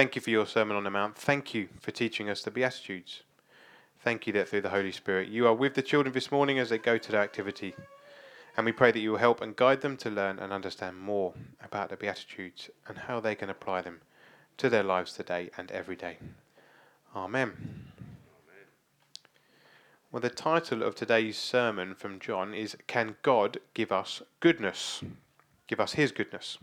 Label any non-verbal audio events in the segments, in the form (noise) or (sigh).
Thank you for your Sermon on the Mount. Thank you for teaching us the Beatitudes. Thank you that through the Holy Spirit you are with the children this morning as they go to their activity. And we pray that you will help and guide them to learn and understand more about the Beatitudes and how they can apply them to their lives today and every day. Amen. Well, the title of today's sermon from John is Can God Give Us Goodness? Give us His goodness.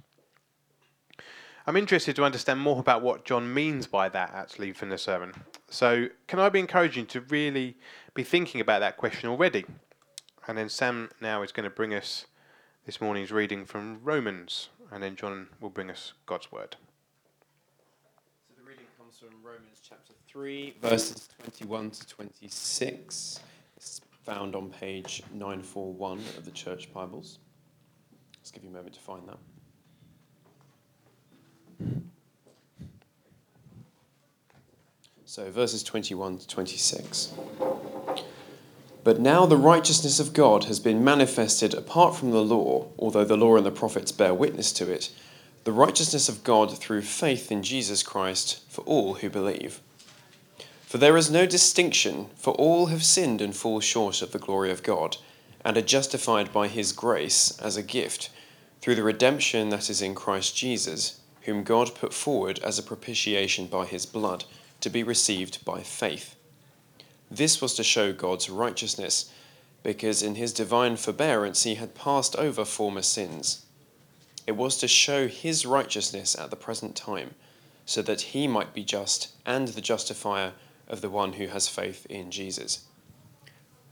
I'm interested to understand more about what John means by that actually from the sermon. So, can I be encouraging to really be thinking about that question already? And then Sam now is going to bring us this morning's reading from Romans, and then John will bring us God's word. So the reading comes from Romans chapter 3, verses 21 to 26. It's found on page 941 of the Church Bibles. Let's give you a moment to find that. So, verses 21 to 26. But now the righteousness of God has been manifested apart from the law, although the law and the prophets bear witness to it, the righteousness of God through faith in Jesus Christ for all who believe. For there is no distinction, for all have sinned and fall short of the glory of God, and are justified by his grace as a gift, through the redemption that is in Christ Jesus, whom God put forward as a propitiation by his blood, to be received by faith. This was to show God's righteousness, because in his divine forbearance he had passed over former sins. It was to show his righteousness at the present time, so that he might be just and the justifier of the one who has faith in Jesus.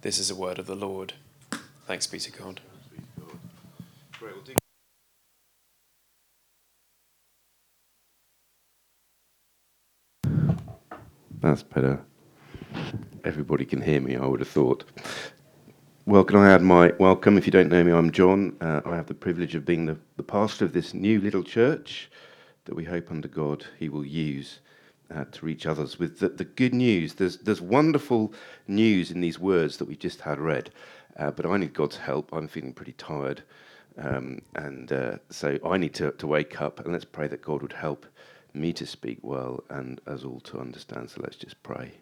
This is a word of the Lord. Thanks be to God. That's better. Everybody can hear me, I would have thought. Well, can I add my welcome? If you don't know me, I'm John. Uh, I have the privilege of being the, the pastor of this new little church that we hope under God he will use uh, to reach others with the, the, good news. There's, there's wonderful news in these words that we just had read, uh, but I need God's help. I'm feeling pretty tired. Um, and uh, so I need to, to wake up and let's pray that God would help me to speak well and us all to understand. So let's just pray.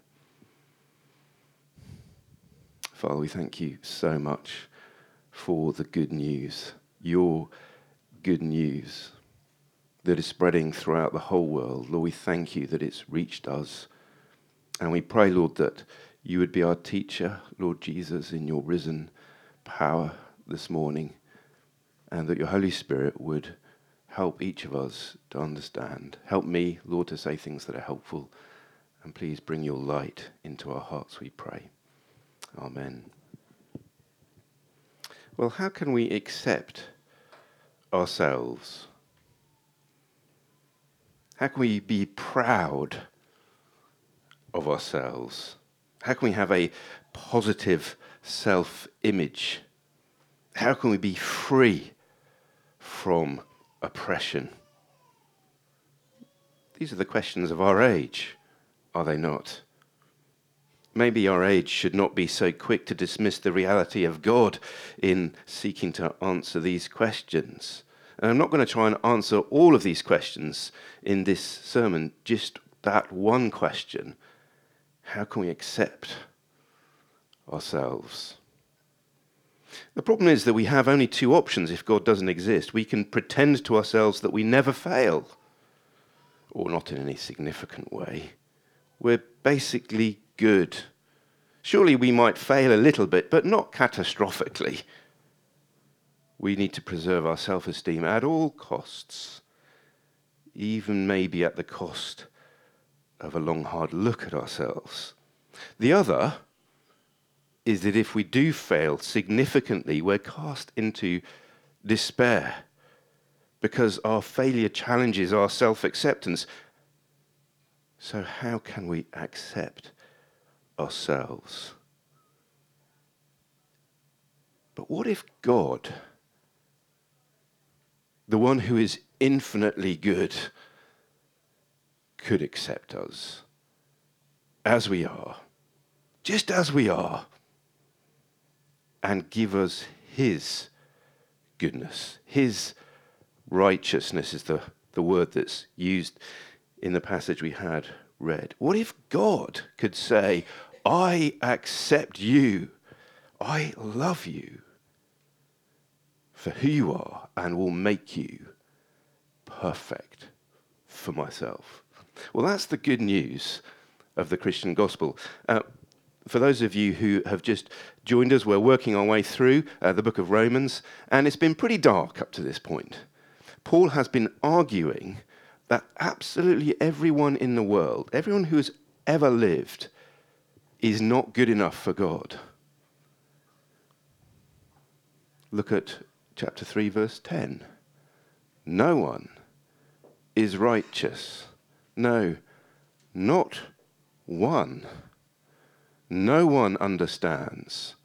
Father, we thank you so much for the good news, your good news that is spreading throughout the whole world. Lord, we thank you that it's reached us. And we pray, Lord, that you would be our teacher, Lord Jesus, in your risen power this morning, and that your Holy Spirit would help each of us to understand. Help me, Lord, to say things that are helpful. And please bring your light into our hearts, we pray. Amen. Well, how can we accept ourselves? How can we be proud of ourselves? How can we have a positive self image? How can we be free from oppression? These are the questions of our age, are they not? Maybe our age should not be so quick to dismiss the reality of God in seeking to answer these questions. And I'm not going to try and answer all of these questions in this sermon, just that one question How can we accept ourselves? The problem is that we have only two options if God doesn't exist. We can pretend to ourselves that we never fail, or not in any significant way. We're basically good. Surely we might fail a little bit, but not catastrophically. We need to preserve our self esteem at all costs, even maybe at the cost of a long, hard look at ourselves. The other is that if we do fail significantly, we're cast into despair because our failure challenges our self acceptance. So, how can we accept ourselves. But what if God, the one who is infinitely good, could accept us as we are, just as we are, and give us His goodness, His righteousness is the, the word that's used in the passage we had read. What if God could say, I accept you, I love you for who you are, and will make you perfect for myself? Well, that's the good news of the Christian gospel. Uh, for those of you who have just joined us, we're working our way through uh, the book of Romans, and it's been pretty dark up to this point. Paul has been arguing that absolutely everyone in the world, everyone who has ever lived, is not good enough for God. Look at chapter 3, verse 10. No one is righteous. No, not one. No one understands.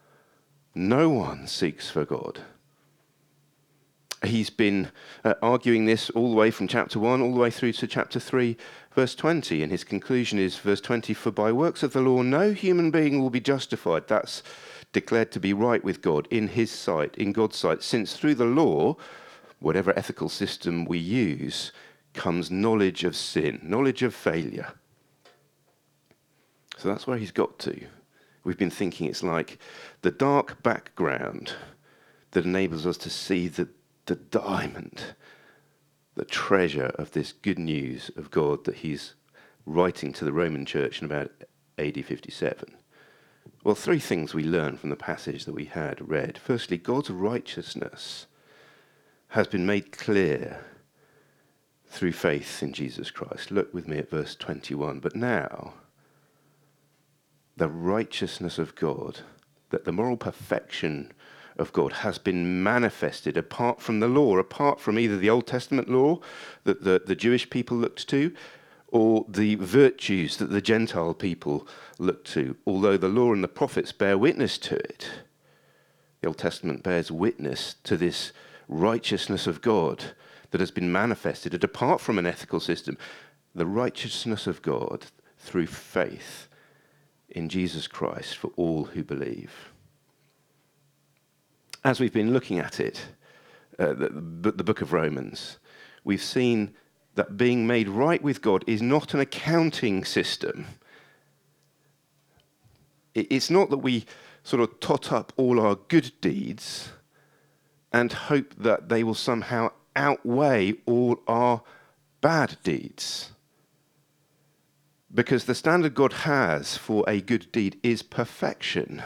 No one seeks for God. He's been uh, arguing this all the way from chapter 1 all the way through to chapter 3, verse 20. And his conclusion is verse 20 For by works of the law, no human being will be justified. That's declared to be right with God in his sight, in God's sight, since through the law, whatever ethical system we use, comes knowledge of sin, knowledge of failure. So that's where he's got to. We've been thinking it's like the dark background that enables us to see the the diamond, the treasure of this good news of God that he's writing to the Roman church in about AD 57? Well, three things we learn from the passage that we had read. Firstly, God's righteousness has been made clear through faith in Jesus Christ. Look with me at verse 21. But now, the righteousness of God, that the moral perfection of God has been manifested apart from the law, apart from either the Old Testament law that the, the Jewish people looked to or the virtues that the Gentile people looked to, although the law and the prophets bear witness to it. The Old Testament bears witness to this righteousness of God that has been manifested, apart from an ethical system, the righteousness of God through faith in Jesus Christ for all who believe as we've been looking at it, uh, the, the book of Romans, we've seen that being made right with God is not an accounting system. It's not that we sort of tot up all our good deeds and hope that they will somehow outweigh all our bad deeds. Because the standard God has for a good deed is perfection.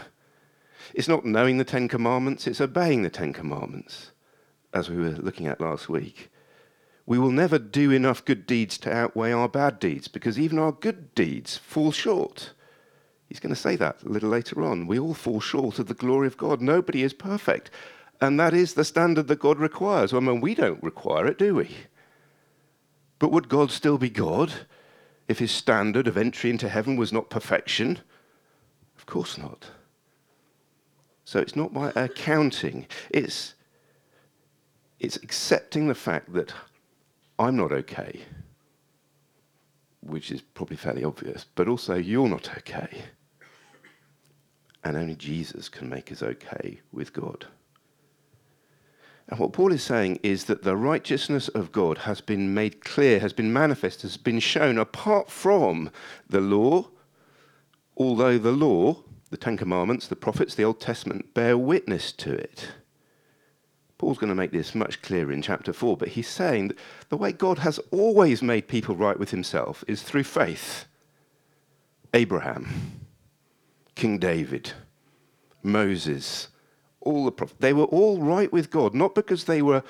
It's not knowing the Ten Commandments, it's obeying the Ten Commandments, as we were looking at last week. We will never do enough good deeds to outweigh our bad deeds because even our good deeds fall short. He's going to say that a little later on. We all fall short of the glory of God. Nobody is perfect. And that is the standard that God requires. I mean, we don't require it, do we? But would God still be God if his standard of entry into heaven was not perfection? Of course not. So it's not by accounting, it's, it's accepting the fact that I'm not okay, which is probably fairly obvious, but also you're not okay. And only Jesus can make us okay with God. And what Paul is saying is that the righteousness of God has been made clear, has been manifest, has been shown apart from the law, although the law the Ten Commandments, the prophets, the Old Testament bear witness to it. Paul's going to make this much clearer in chapter 4, but he's saying that the way God has always made people right with himself is through faith. Abraham, King David, Moses, all the prophets, they were all right with God, not because they were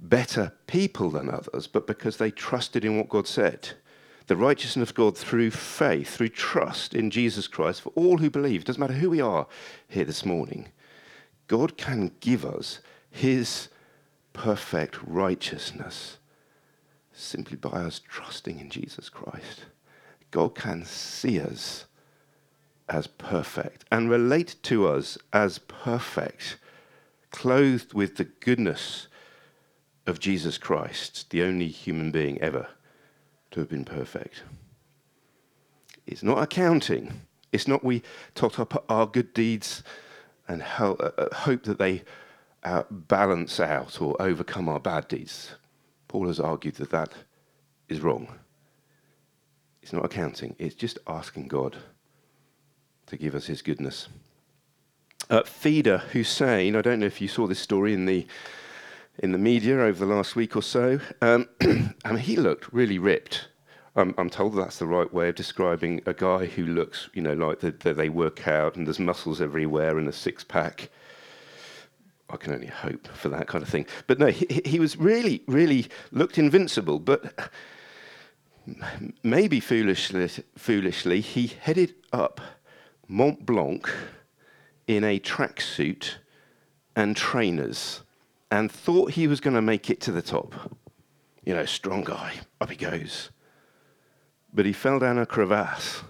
better people than others, but because they trusted in what God said the righteousness of God through faith, through trust in Jesus Christ for all who believe. Doesn't matter who we are here this morning. God can give us his perfect righteousness simply by us trusting in Jesus Christ. God can see us as perfect and relate to us as perfect, clothed with the goodness of Jesus Christ, the only human being ever to have been perfect. It's not accounting. It's not we tot up our good deeds and uh, uh, hope that they uh, balance out or overcome our bad deeds. Paul has argued that that is wrong. It's not accounting, it's just asking God to give us his goodness. Uh, Fida Hussein, I don't know if you saw this story in the in the media over the last week or so. Um, I mean, (clears throat) he looked really ripped. I'm, I'm, told that's the right way of describing a guy who looks, you know, like the, the, they work out and there's muscles everywhere and a six pack. I can only hope for that kind of thing. But no, he, he was really, really looked invincible. But maybe foolishly, foolishly, he headed up Mont Blanc in a tracksuit and trainers and thought he was going to make it to the top. You know, strong guy, up he goes. But he fell down a crevasse,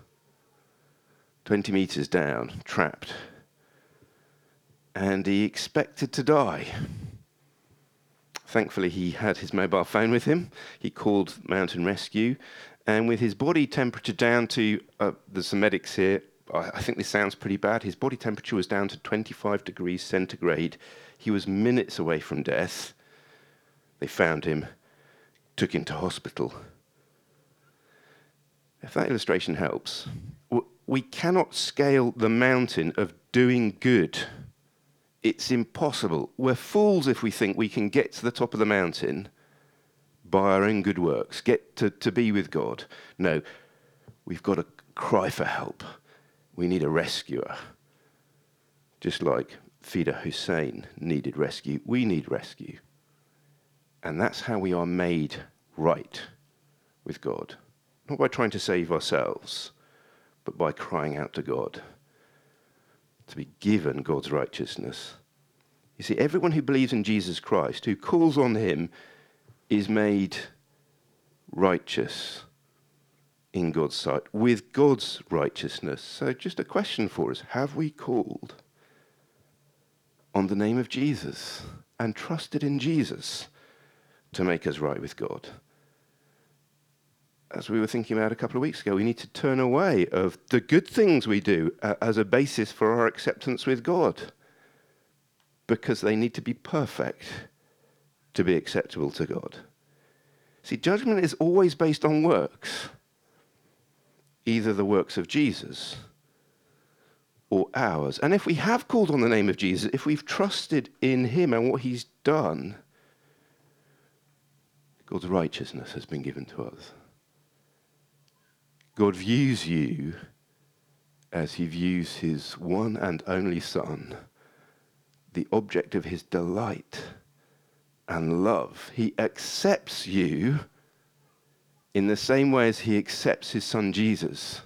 20 meters down, trapped. And he expected to die. Thankfully, he had his mobile phone with him. He called mountain rescue. And with his body temperature down to, uh, there's some medics here, I think this sounds pretty bad. His body temperature was down to 25 degrees centigrade. He was minutes away from death. They found him, took him to hospital. If that illustration helps, we cannot scale the mountain of doing good. It's impossible. We're fools if we think we can get to the top of the mountain by our own good works, get to, to be with God. No, we've got to cry for help. We need a rescuer. Just like Fida Hussein needed rescue, we need rescue. And that's how we are made right with God. Not by trying to save ourselves, but by crying out to God to be given God's righteousness. You see, everyone who believes in Jesus Christ, who calls on him, is made righteous in God's sight with God's righteousness. So, just a question for us Have we called on the name of Jesus and trusted in Jesus to make us right with God? As we were thinking about a couple of weeks ago, we need to turn away of the good things we do uh, as a basis for our acceptance with God because they need to be perfect to be acceptable to God. See, judgment is always based on works either the works of Jesus or ours. And if we have called on the name of Jesus, if we've trusted in him and what he's done, God's righteousness has been given to us. God views you as he views his one and only Son, the object of his delight and love. He accepts you in the same way as he accepts his son Jesus.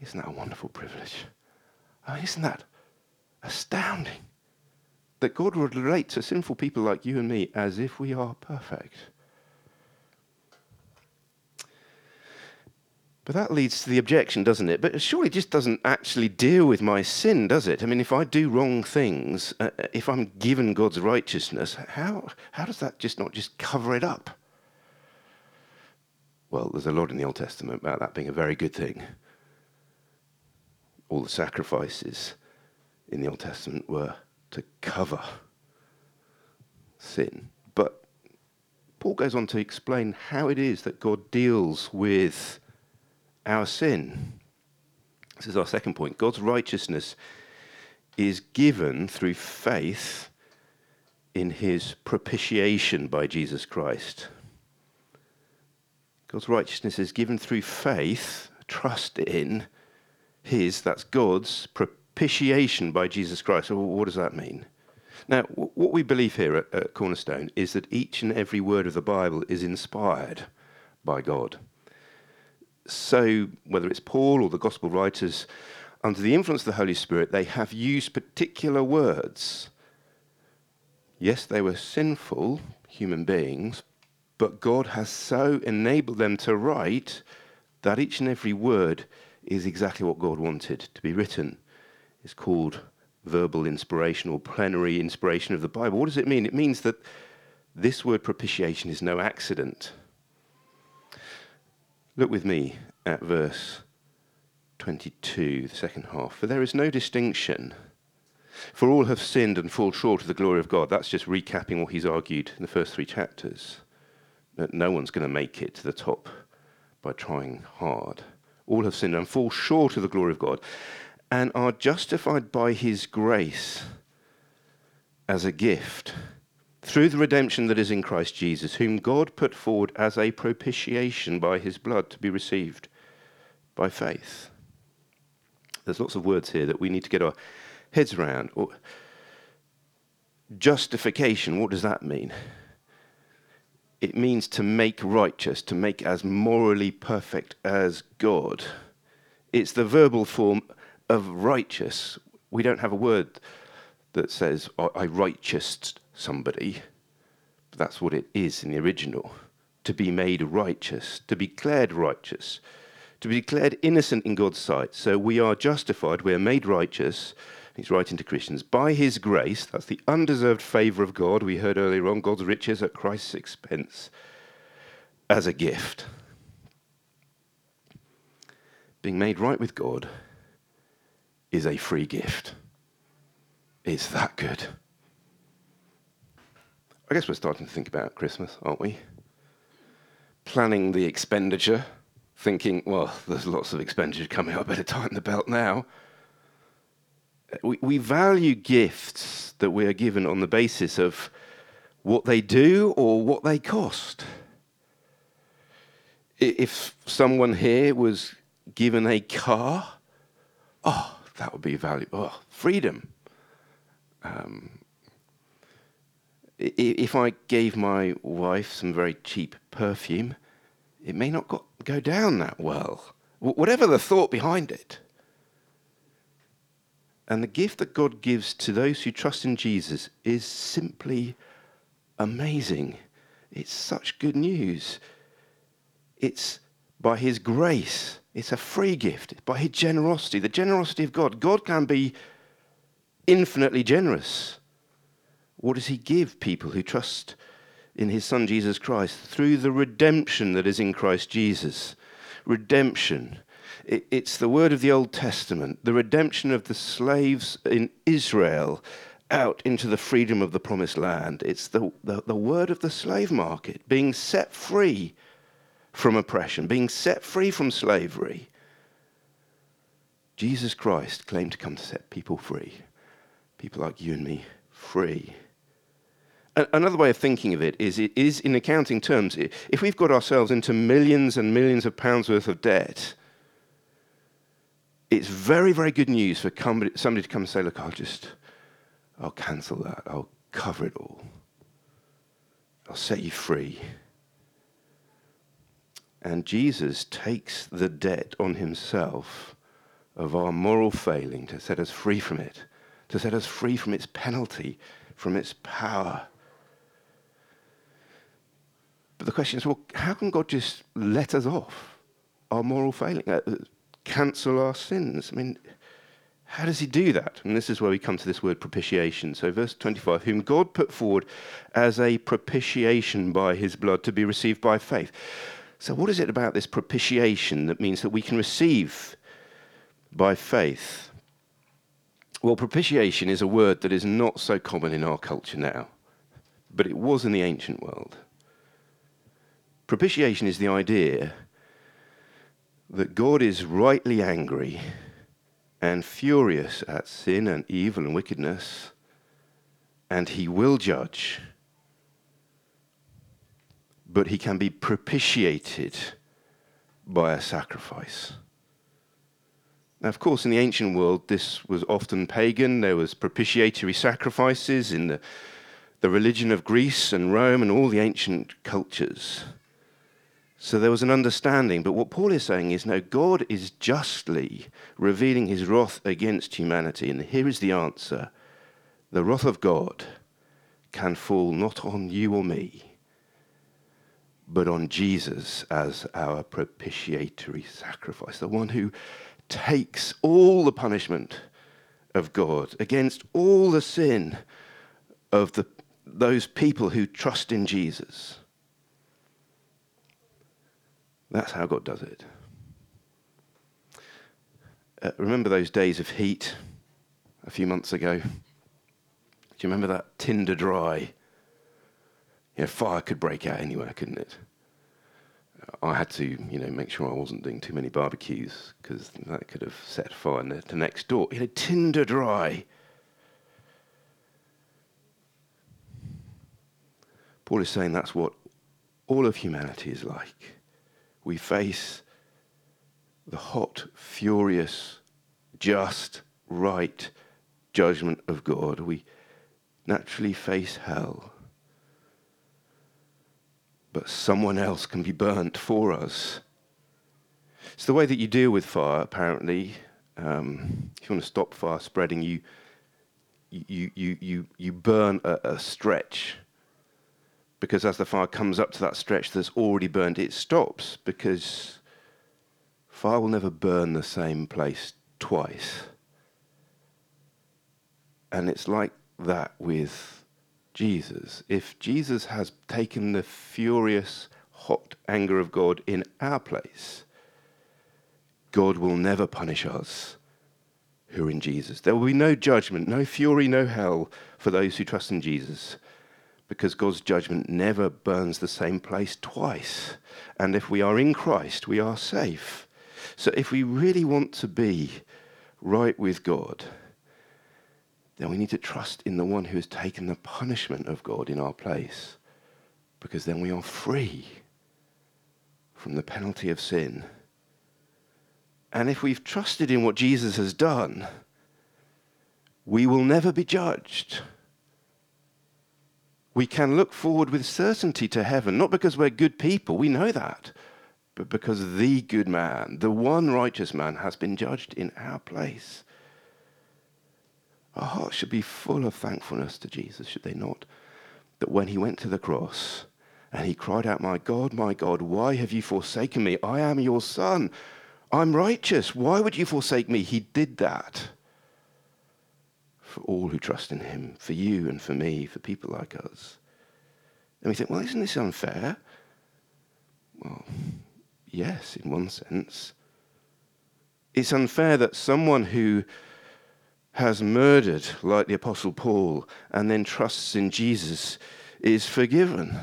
Isn't that a wonderful privilege? Isn't that astounding? That God would relate to sinful people like you and me as if we are perfect. But that leads to the objection, doesn't it? But surely it just doesn't actually deal with my sin, does it? I mean, if I do wrong things, uh, if I'm given God's righteousness, how, how does that just not just cover it up? Well, there's a lot in the Old Testament about that being a very good thing. All the sacrifices in the Old Testament were to cover sin. But Paul goes on to explain how it is that God deals with our sin. This is our second point. God's righteousness is given through faith in his propitiation by Jesus Christ. God's righteousness is given through faith, trust in His, that's God's propitiation by Jesus Christ. So, what does that mean? Now, what we believe here at, at Cornerstone is that each and every word of the Bible is inspired by God. So, whether it's Paul or the Gospel writers, under the influence of the Holy Spirit, they have used particular words. Yes, they were sinful human beings, but God has so enabled them to write that each and every word is exactly what God wanted to be written. It's called verbal inspiration or plenary inspiration of the Bible. What does it mean? It means that this word propitiation is no accident. Look with me at verse 22, the second half. For there is no distinction. For all have sinned and fall short of the glory of God. That's just recapping what he's argued in the first three chapters that no one's going to make it to the top by trying hard. All have sinned and fall short of the glory of God and are justified by his grace as a gift through the redemption that is in Christ Jesus, whom God put forward as a propitiation by his blood to be received by faith. There's lots of words here that we need to get our heads around. Justification, what does that mean? It means to make righteous, to make as morally perfect as God. It's the verbal form of righteous. We don't have a word that says, I righteous somebody. But That's what it is in the original. To be made righteous, to be declared righteous, to be declared innocent in God's sight. So we are justified, we are made righteous. He's writing to Christians by his grace, that's the undeserved favour of God, we heard earlier on, God's riches at Christ's expense, as a gift. Being made right with God is a free gift. It's that good. I guess we're starting to think about Christmas, aren't we? Planning the expenditure, thinking, well, there's lots of expenditure coming up, better tighten the belt now. We, we value gifts that we are given on the basis of what they do or what they cost. If someone here was given a car, oh, that would be valuable. Oh, freedom. Um, if I gave my wife some very cheap perfume, it may not go, go down that well, whatever the thought behind it. And the gift that God gives to those who trust in Jesus is simply amazing. It's such good news. It's by His grace, it's a free gift, it's by His generosity, the generosity of God. God can be infinitely generous. What does he give people who trust in his Son Jesus Christ through the redemption that is in Christ Jesus? Redemption. It's the word of the Old Testament, the redemption of the slaves in Israel out into the freedom of the promised land. It's the, the, the word of the slave market, being set free from oppression, being set free from slavery. Jesus Christ claimed to come to set people free, people like you and me, free another way of thinking of it is it is in accounting terms if we've got ourselves into millions and millions of pounds worth of debt it's very very good news for somebody to come and say look i'll just i'll cancel that. I'll cover it all. I'll set you free. And jesus takes the debt on himself of our moral failing to set us free from it to set us free from its penalty from its power. But the question is, well, how can God just let us off our moral failing, uh, cancel our sins? I mean, how does he do that? And this is where we come to this word propitiation. So, verse 25, whom God put forward as a propitiation by his blood to be received by faith. So, what is it about this propitiation that means that we can receive by faith? Well, propitiation is a word that is not so common in our culture now, but it was in the ancient world. Propitiation is the idea that God is rightly angry and furious at sin and evil and wickedness, and he will judge. But he can be propitiated by a sacrifice. Now, of course, in the ancient world, this was often pagan. There was propitiatory sacrifices in the, the religion of Greece and Rome and all the ancient cultures. So there was an understanding. But what Paul is saying is no, God is justly revealing his wrath against humanity. And here is the answer the wrath of God can fall not on you or me, but on Jesus as our propitiatory sacrifice, the one who takes all the punishment of God against all the sin of the, those people who trust in Jesus. That's how God does it. Uh, remember those days of heat a few months ago? Do you remember that tinder dry? You know, fire could break out anywhere, couldn't it? I had to, you know, make sure I wasn't doing too many barbecues because that could have set fire to next door. You know, tinder dry. Paul is saying that's what all of humanity is like. We face the hot, furious, just, right judgment of God. We naturally face hell. But someone else can be burnt for us. It's the way that you deal with fire, apparently. Um, if you want to stop fire spreading, you, you, you, you, you burn a, a stretch because as the fire comes up to that stretch that's already burned, it stops because fire will never burn the same place twice. And it's like that with Jesus. If Jesus has taken the furious, hot anger of God in our place, God will never punish us who are in Jesus. There will be no judgment, no fury, no hell for those who trust in Jesus because God's judgment never burns the same place twice. And if we are in Christ, we are safe. So if we really want to be right with God, then we need to trust in the one who has taken the punishment of God in our place, because then we are free from the penalty of sin. And if we've trusted in what Jesus has done, we will never be judged we can look forward with certainty to heaven, not because we're good people, we know that, but because the good man, the one righteous man, has been judged in our place. Our hearts should be full of thankfulness to Jesus, should they not? That when he went to the cross and he cried out, My God, my God, why have you forsaken me? I am your son. I'm righteous. Why would you forsake me? He did that for all who trust in him, for you and for me, for people like us. And we think, well, isn't this unfair? Well, yes, in one sense. It's unfair that someone who has murdered, like the Apostle Paul, and then trusts in Jesus is forgiven.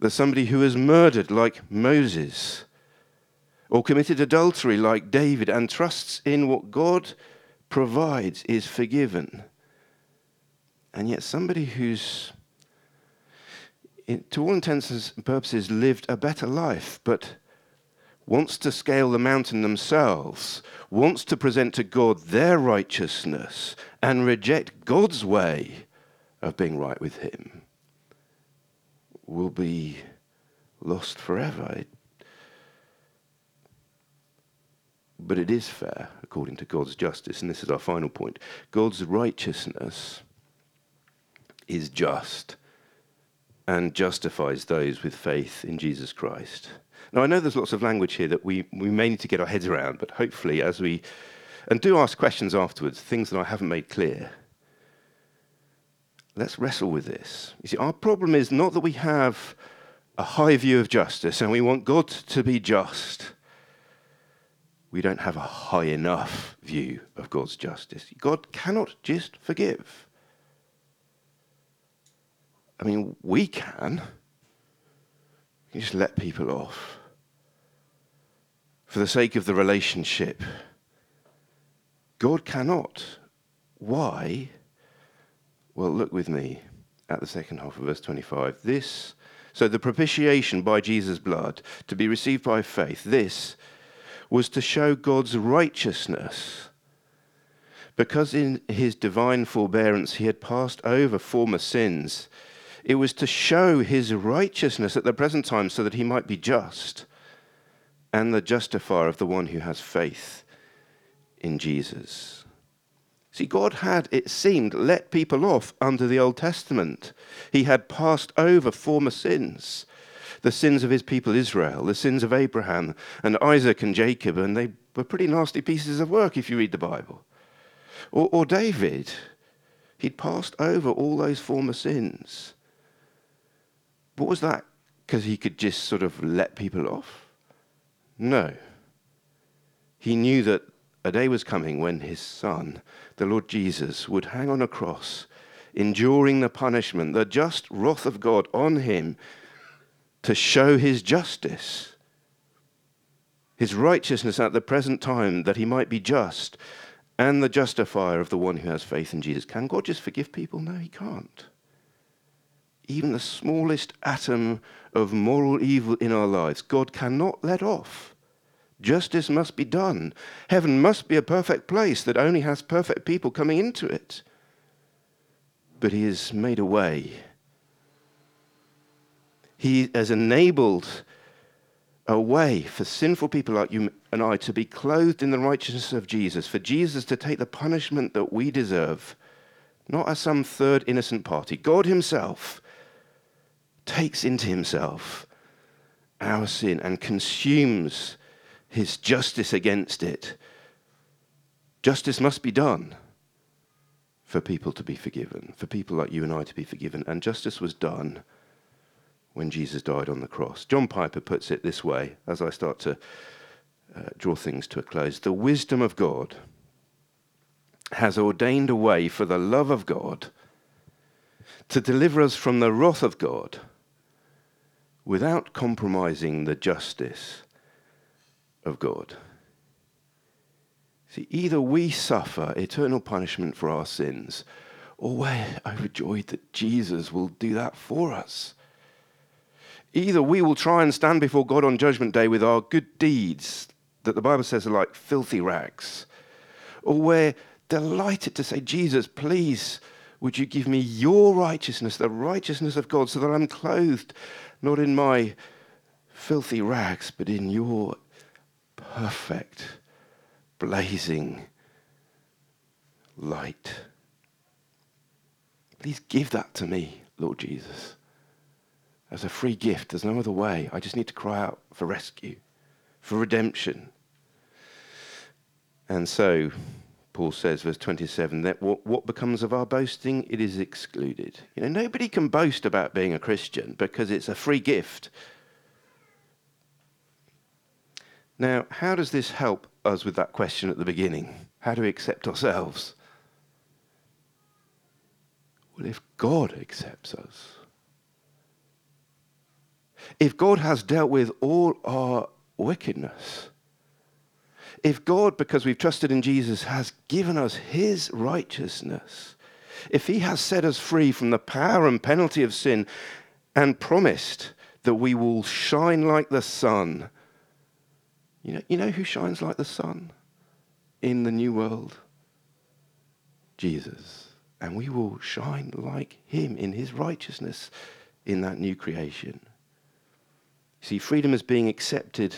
That somebody who has murdered, like Moses, or committed adultery, like David, and trusts in what God provides is forgiven. And yet, somebody who's, to all intents and purposes, lived a better life, but wants to scale the mountain themselves, wants to present to God their righteousness, and reject God's way of being right with Him, will be lost forever. It But it is fair according to God's justice, and this is our final point. God's righteousness is just and justifies those with faith in Jesus Christ. Now, I know there's lots of language here that we, we may need to get our heads around, but hopefully, as we, and do ask questions afterwards, things that I haven't made clear, let's wrestle with this. You see, our problem is not that we have a high view of justice and we want God to be just we don't have a high enough view of God's justice. God cannot just forgive. I mean, we can. Can just let people off for the sake of the relationship. God cannot. Why? Well, look with me at the second half of verse 25. This, so the propitiation by Jesus' blood to be received by faith, this was to show God's righteousness. Because in his divine forbearance he had passed over former sins, it was to show his righteousness at the present time so that he might be just and the justifier of the one who has faith in Jesus. See, God had, it seemed, let people off under the Old Testament. He had passed over former sins the sins of his people Israel, the sins of Abraham and Isaac and Jacob, and they were pretty nasty pieces of work if you read the Bible. Or, or David, he'd passed over all those former sins. What was that? Because he could just sort of let people off? No. He knew that a day was coming when his son, the Lord Jesus, would hang on a cross, enduring the punishment, the just wrath of God on him to show his justice his righteousness at the present time, that he might be just and the justifier of the one who has faith in Jesus. Can God just forgive people? No, he can't. Even the smallest atom of moral evil in our lives, God cannot let off. Justice must be done. Heaven must be a perfect place that only has perfect people coming into it. But he has made a way. He has enabled a way for sinful people like you and I to be clothed in the righteousness of Jesus, for Jesus to take the punishment that we deserve, not as some third innocent party. God Himself takes into Himself our sin and consumes His justice against it. Justice must be done for people to be forgiven, for people like you and I to be forgiven, and justice was done when Jesus died on the cross. John Piper puts it this way as I start to uh, draw things to a close The wisdom of God has ordained a way for the love of God to deliver us from the wrath of God without compromising the justice of God. See, either we suffer eternal punishment for our sins, or we're overjoyed that Jesus will do that for us. Either we will try and stand before God on Judgment Day with our good deeds that the Bible says are like filthy rags, or we're delighted to say, Jesus, please, would you give me your righteousness, the righteousness of God, so that I'm clothed not in my filthy rags, but in your perfect, blazing light. Please give that to me, Lord Jesus as a free gift. There's no other way. I just need to cry out for rescue, for redemption. And so, Paul says, verse 27, that what, what becomes of our boasting? It is excluded. You know, nobody can boast about being a Christian because it's a free gift. Now, how does this help us with that question at the beginning? How do we accept ourselves? Well, if God accepts us, if God has dealt with all our wickedness, if God, because we've trusted in Jesus, has given us his righteousness, if he has set us free from the power and penalty of sin and promised that we will shine like the sun, you know, you know who shines like the sun in the new world? Jesus. And we will shine like him in his righteousness in that new creation. See, freedom is being accepted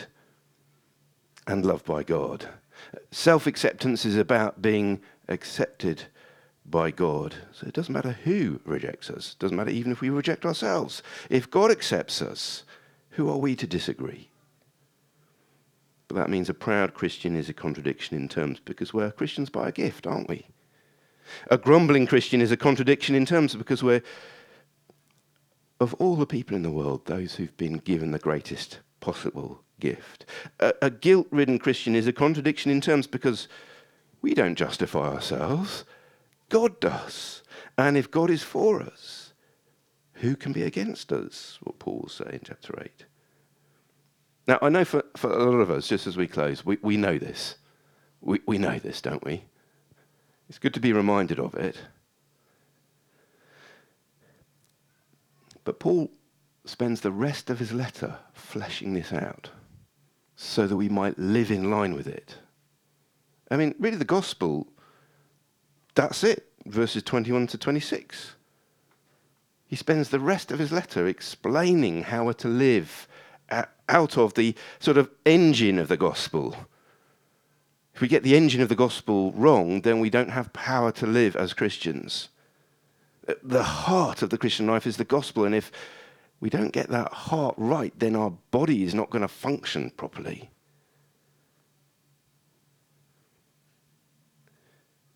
and loved by God. Self acceptance is about being accepted by God. So it doesn't matter who rejects us, it doesn't matter even if we reject ourselves. If God accepts us, who are we to disagree? But that means a proud Christian is a contradiction in terms because we're Christians by a gift, aren't we? A grumbling Christian is a contradiction in terms because we're of all the people in the world, those who've been given the greatest possible gift. A, a guilt ridden Christian is a contradiction in terms because we don't justify ourselves, God does. And if God is for us, who can be against us? What Paul will say in chapter 8. Now, I know for, for a lot of us, just as we close, we, we know this. We, we know this, don't we? It's good to be reminded of it. But Paul spends the rest of his letter fleshing this out so that we might live in line with it. I mean, really, the gospel, that's it, verses 21 to 26. He spends the rest of his letter explaining how we're to live out of the sort of engine of the gospel. If we get the engine of the gospel wrong, then we don't have power to live as Christians the heart of the Christian life is the gospel. And if we don't get that heart right, then our body is not going to function properly.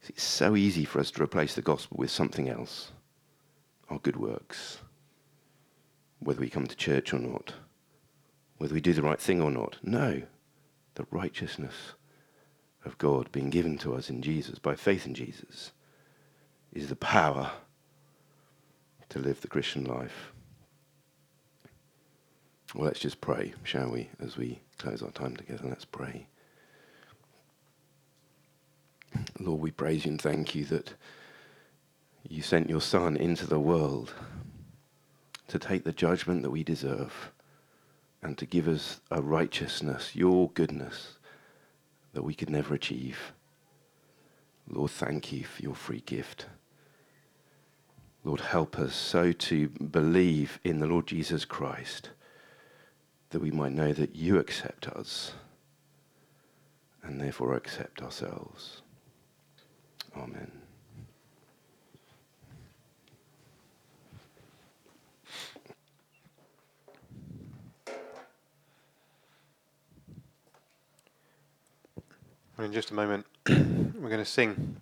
It's so easy for us to replace the gospel with something else our good works, whether we come to church or not, whether we do the right thing or not. No, the righteousness of God being given to us in Jesus, by faith in Jesus, is the power to live the Christian life. Well, let's just pray, shall we, as we close our time together? Let's pray. Lord, we praise you and thank you that you sent your Son into the world to take the judgment that we deserve and to give us a righteousness, your goodness, that we could never achieve. Lord, thank you for your free gift. Lord, help us so to believe in the Lord Jesus Christ that we might know that you accept us and therefore accept ourselves. Amen. in just a moment, (clears throat) we're going to sing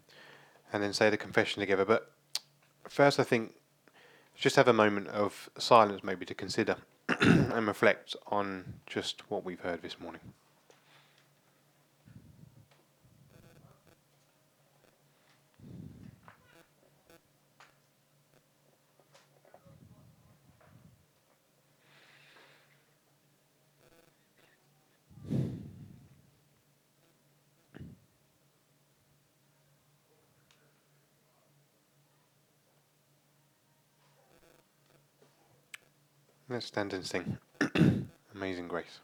and then say the confession together. But first, I think just have a moment of silence, maybe to consider (clears throat) and reflect on just what we've heard this morning. Let's stand and sing (coughs) Amazing Grace.